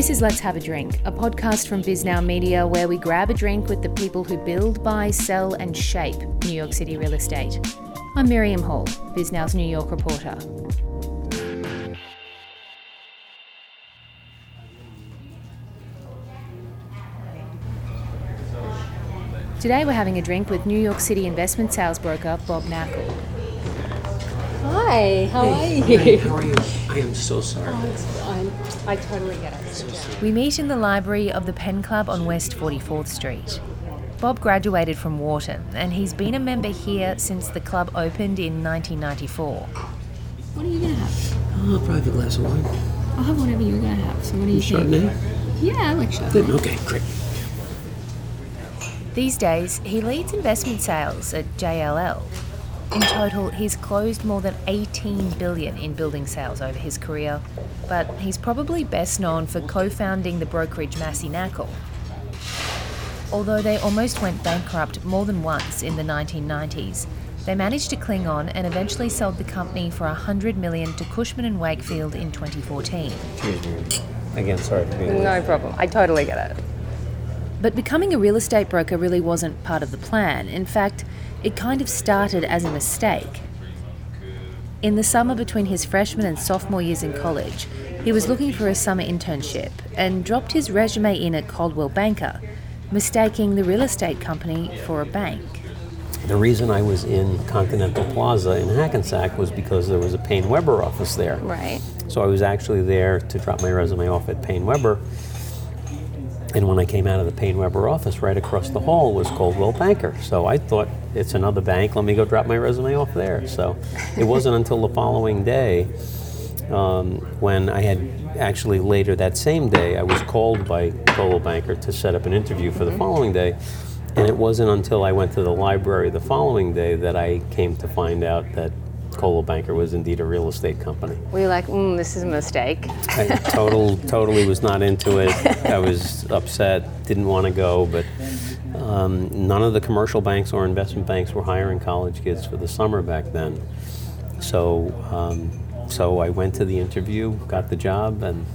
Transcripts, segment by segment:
This is Let's Have a Drink, a podcast from Bisnow Media where we grab a drink with the people who build, buy, sell, and shape New York City real estate. I'm Miriam Hall, Bisnow's New York reporter. Today we're having a drink with New York City investment sales broker Bob Knakal. Hi, how are you? Hey, how are you? I am so sorry. Oh, it's fine. I totally get it. So sorry. We meet in the library of the Penn Club on West 44th Street. Bob graduated from Wharton and he's been a member here since the club opened in 1994. What are you gonna have? Oh, probably a glass of wine. I'll have whatever you're gonna have. So what do you think? Chardonnay? Yeah, I like Chardonnay. Good, okay, great. These days, he leads investment sales at JLL. In total, he's closed more than 18 billion in building sales over his career, but he's probably best known for co-founding the brokerage Massey Knakal. Although they almost went bankrupt more than once in the 1990s, they managed to cling on and eventually sold the company for 100 million to Cushman and Wakefield in 2014. Again, sorry for being late. No problem. I totally get it. But becoming a real estate broker really wasn't part of the plan. In fact, it kind of started as a mistake. In the summer between his freshman and sophomore years in college, he was looking for a summer internship and dropped his resume in at Coldwell Banker, mistaking the real estate company for a bank. The reason I was in Continental Plaza in Hackensack was because there was a PaineWebber office there. Right. So I was actually there to drop my resume off at PaineWebber. And when I came out of the PaineWebber office, right across the hall was Coldwell Banker. So I thought it's another bank. Let me go drop my resume off there. So it wasn't until the following day um, when I had actually later that same day I was called by Coldwell Banker to set up an interview for the following day. And it wasn't until I went to the library the following day that I came to find out that Coldwell Banker was indeed a real estate company. Were you like, mm, this is a mistake? I total, totally was not into it. I was upset, didn't want to go, but um, none of the commercial banks or investment banks were hiring college kids for the summer back then. So, um, so I went to the interview, got the job, and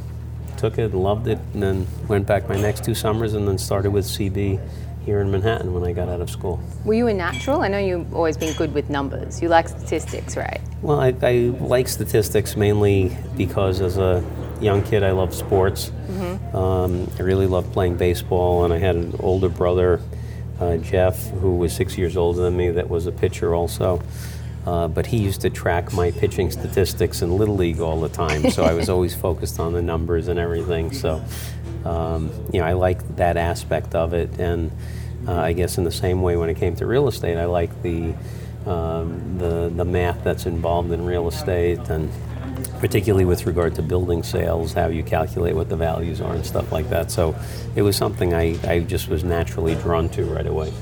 took it, loved it, and then went back my next two summers, and then started with CB here in Manhattan when I got out of school. Were you a natural? I know you've always been good with numbers. You like statistics, right? Well, I, I like statistics mainly because as a young kid, I loved sports. Um, I really loved playing baseball, and I had an older brother, uh, Jeff, who was six years older than me, that was a pitcher also. Uh, but he used to track my pitching statistics in Little League all the time, so I was always focused on the numbers and everything. So, um, you know, I like that aspect of it, and uh, I guess in the same way when it came to real estate, I like the um, the the math that's involved in real estate, and particularly with regard to building sales, how you calculate what the values are and stuff like that. So, it was something I, I just was naturally drawn to right away.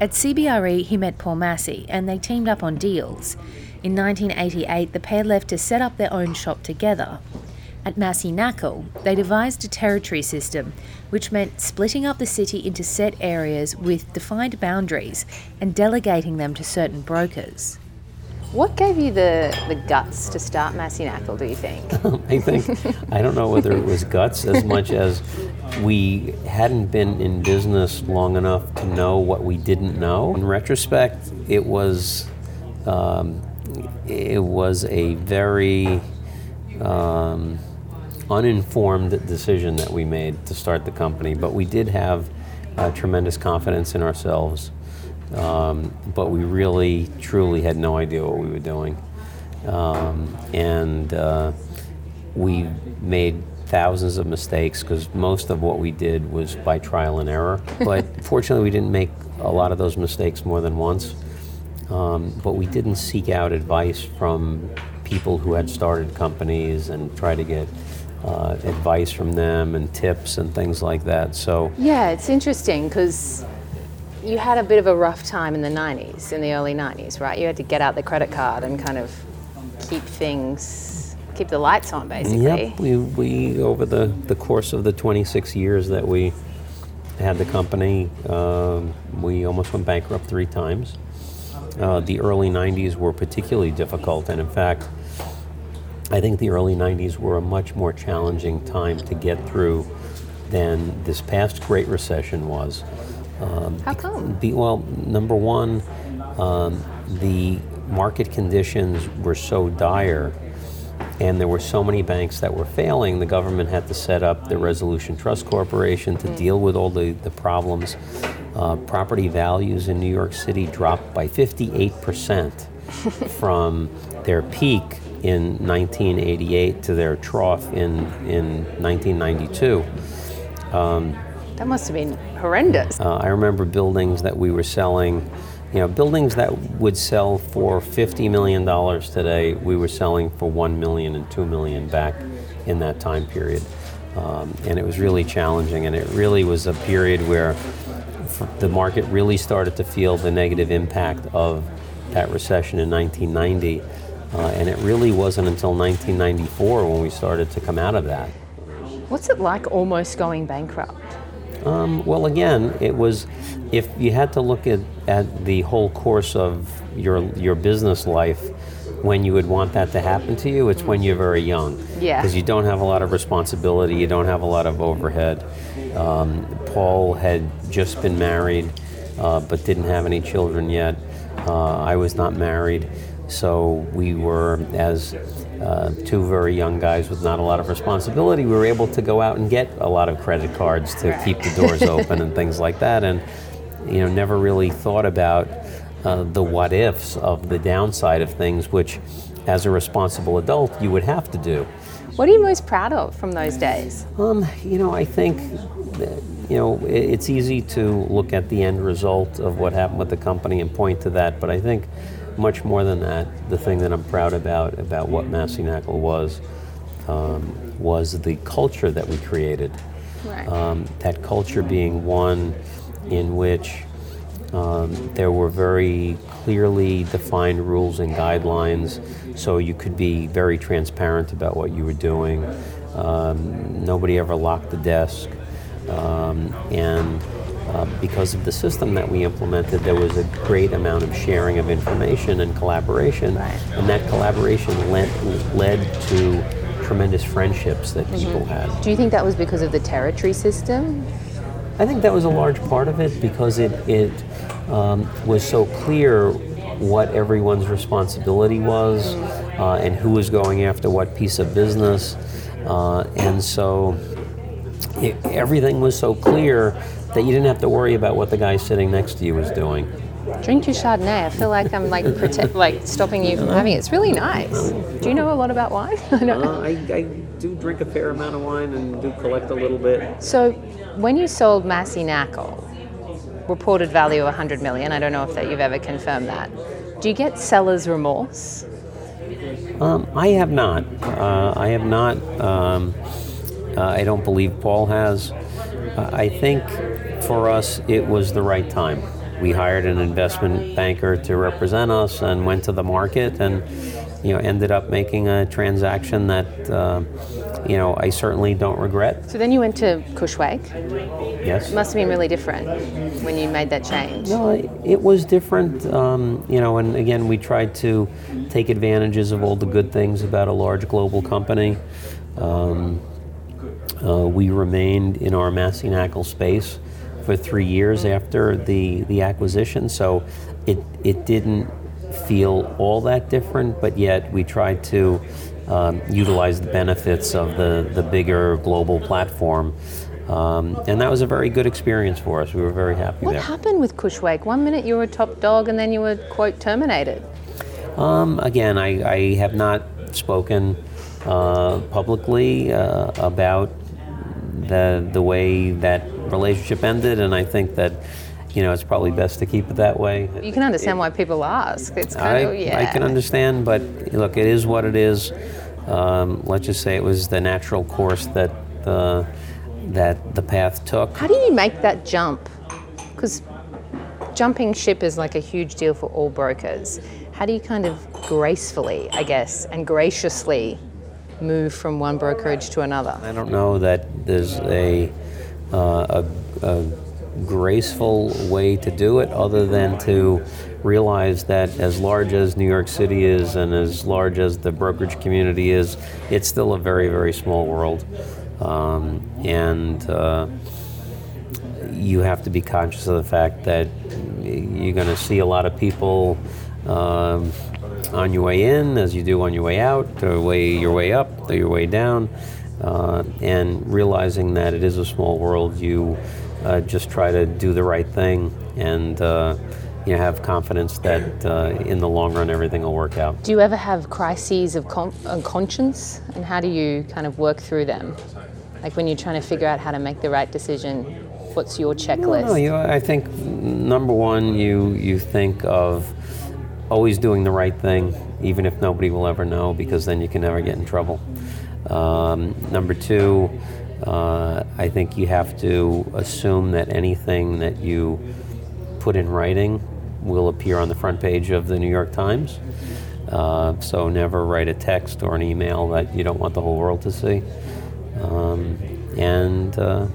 At CBRE, he met Paul Massey and they teamed up on deals. In 1988, the pair left to set up their own shop together. At Massey Knakal, they devised a territory system, which meant splitting up the city into set areas with defined boundaries and delegating them to certain brokers. What gave you the, the guts to start Massey do you think? I think I don't know whether it was guts as much as we hadn't been in business long enough to know what we didn't know. In retrospect, it was um, it was a very um, uninformed decision that we made to start the company, but we did have uh, tremendous confidence in ourselves. Um, but we really, truly had no idea what we were doing. Um, and uh, we made thousands of mistakes because most of what we did was by trial and error. But fortunately, we didn't make a lot of those mistakes more than once. Um, but we didn't seek out advice from people who had started companies and try to get uh, advice from them and tips and things like that. So Yeah, it's interesting because you had a bit of a rough time in the 90s, in the early 90s, right? You had to get out the credit card and kind of keep things, keep the lights on, basically. Yep, we, we over the, the course of the 26 years that we had the company, um, we almost went bankrupt three times. Uh, the early 90s were particularly difficult, and in fact, I think the early 90s were a much more challenging time to get through than this past Great Recession was. Um, How come? Be, well, number one, um, the market conditions were so dire and there were so many banks that were failing, the government had to set up the Resolution Trust Corporation to mm. deal with all the, the problems. Uh, property values in New York City dropped by 58% from their peak in 1988 to their trough in, in 1992. Um, that must have been horrendous. Uh, I remember buildings that we were selling, you know, buildings that would sell for $50 million today, we were selling for $1 million and $2 million back in that time period. Um, and it was really challenging, and it really was a period where the market really started to feel the negative impact of that recession in 1990. Uh, and it really wasn't until 1994 when we started to come out of that. What's it like almost going bankrupt? Um, well, again, it was if you had to look at, at the whole course of your your business life, when you would want that to happen to you, it's when you're very young. Yeah. Because you don't have a lot of responsibility, you don't have a lot of overhead. Um, Paul had just been married, uh, but didn't have any children yet. Uh, I was not married, so we were as uh, two very young guys with not a lot of responsibility, we were able to go out and get a lot of credit cards to right. keep the doors open and things like that. And you know, never really thought about uh, the what ifs of the downside of things, which, as a responsible adult, you would have to do. What are you most proud of from those days? Um, you know, I think. You know, it's easy to look at the end result of what happened with the company and point to that, but I think much more than that, the thing that I'm proud about about what Massey Knakal was um, was the culture that we created. Right. Um, that culture being one in which um, there were very clearly defined rules and guidelines, so you could be very transparent about what you were doing. Um, nobody ever locked the desk, um, and uh, because of the system that we implemented, there was a great amount of sharing of information and collaboration, right. and that collaboration led, led to tremendous friendships that mm-hmm. people had. Do you think that was because of the territory system? I think that was a large part of it because it, it um, was so clear what everyone's responsibility was uh, and who was going after what piece of business. Uh, and so it, everything was so clear that you didn't have to worry about what the guy sitting next to you was doing. Drink your Chardonnay. I feel like I'm like protect, like stopping you from having it. It's really nice. Do you know a lot about wine? I, uh, I, I do drink a fair amount of wine and do collect a little bit. So, when you sold Massey Knakal, reported value of 100 million. I don't know if that you've ever confirmed that. Do you get seller's remorse? Um, I have not. Uh, I have not. Um, uh, I don't believe Paul has. Uh, I think for us, it was the right time. We hired an investment banker to represent us and went to the market and you know ended up making a transaction that uh, you know I certainly don't regret. So then you went to Cushwake. Yes. It must have been really different when you made that change. No, it was different. Um, you know, and again, we tried to take advantages of all the good things about a large global company. Um, uh, we remained in our Massey space for three years after the, the acquisition, so it, it didn't feel all that different, but yet we tried to um, utilize the benefits of the, the bigger global platform. Um, and that was a very good experience for us. We were very happy what there. What happened with Cushwake? One minute you were a top dog, and then you were, quote, terminated. Um, again, I, I, have not spoken uh, publicly uh, about the the way that relationship ended, and I think that you know it's probably best to keep it that way. You can understand it, why people ask. It's kind I, of yeah. I can understand, but look, it is what it is. Um, let's just say it was the natural course that the that the path took. How do you make that jump? Because jumping ship is like a huge deal for all brokers. How do you kind of gracefully, I guess, and graciously move from one brokerage to another? I don't know that there's a, uh, a, a graceful way to do it other than to realize that as large as New York City is and as large as the brokerage community is, it's still a very, very small world. Um, and uh, you have to be conscious of the fact that you're going to see a lot of people um, on your way in as you do on your way out, the way your way up, or your way down, uh, and realizing that it is a small world, you uh, just try to do the right thing and uh, you have confidence that uh, in the long run everything will work out. Do you ever have crises of con- conscience, and how do you kind of work through them? Like when you're trying to figure out how to make the right decision, what's your checklist? No, you, I think number one, you you think of always doing the right thing, even if nobody will ever know, because then you can never get in trouble. Um, number two, uh, I think you have to assume that anything that you put in writing will appear on the front page of the New York Times. Uh, so never write a text or an email that you don't want the whole world to see. Um, and uh,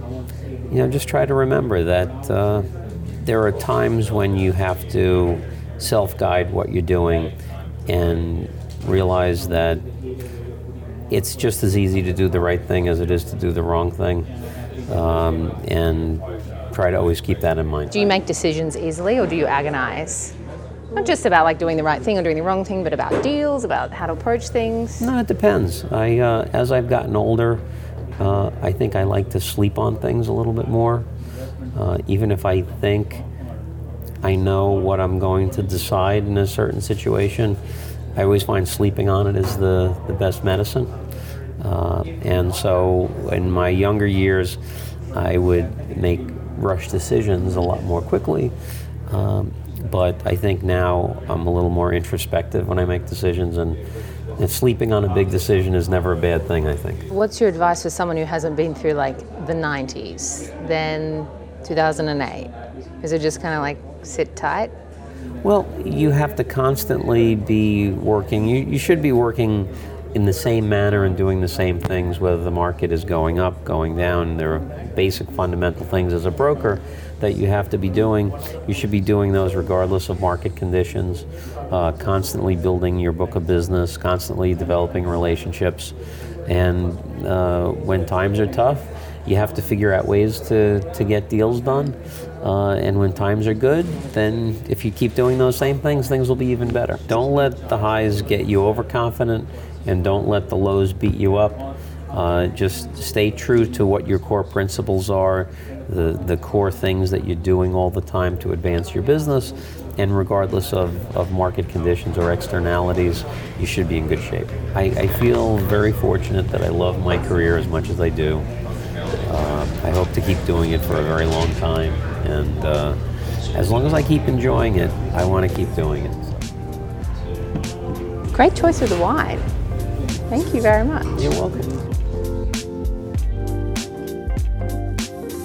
you know, just try to remember that uh, there are times when you have to self-guide what you're doing and realize that it's just as easy to do the right thing as it is to do the wrong thing. Um, and try to always keep that in mind. Do you make decisions easily or do you agonize? Not just about like doing the right thing or doing the wrong thing, but about deals, about how to approach things. No, it depends. I, uh, as I've gotten older, uh, I think I like to sleep on things a little bit more. Uh, even if I think I know what I'm going to decide in a certain situation, I always find sleeping on it is the, the best medicine. Uh, and so in my younger years, I would make rush decisions a lot more quickly. Um, but I think now I'm a little more introspective when I make decisions, and, and, sleeping on a big decision is never a bad thing, I think. What's your advice for someone who hasn't been through like the 90s, then 2008? Is it just kind of like sit tight? Well, you have to constantly be working. You, you should be working in the same manner and doing the same things, whether the market is going up, going down. There are basic fundamental things as a broker that you have to be doing. You should be doing those regardless of market conditions, uh, constantly building your book of business, constantly developing relationships. And uh, when times are tough, you have to figure out ways to, to get deals done. Uh, and when times are good, then if you keep doing those same things, things will be even better. Don't let the highs get you overconfident and don't let the lows beat you up. Uh, just stay true to what your core principles are, the, the core things that you're doing all the time to advance your business, and regardless of, of market conditions or externalities, you should be in good shape. I, I feel very fortunate that I love my career as much as I do. I hope to keep doing it for a very long time, and uh, as long as I keep enjoying it, I want to keep doing it. Great choice of the wine. Thank you very much. You're welcome.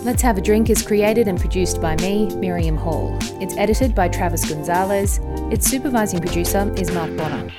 Let's Have a Drink is created and produced by me, Miriam Hall. It's edited by Travis Gonzalez. Its supervising producer is Mark Bonner.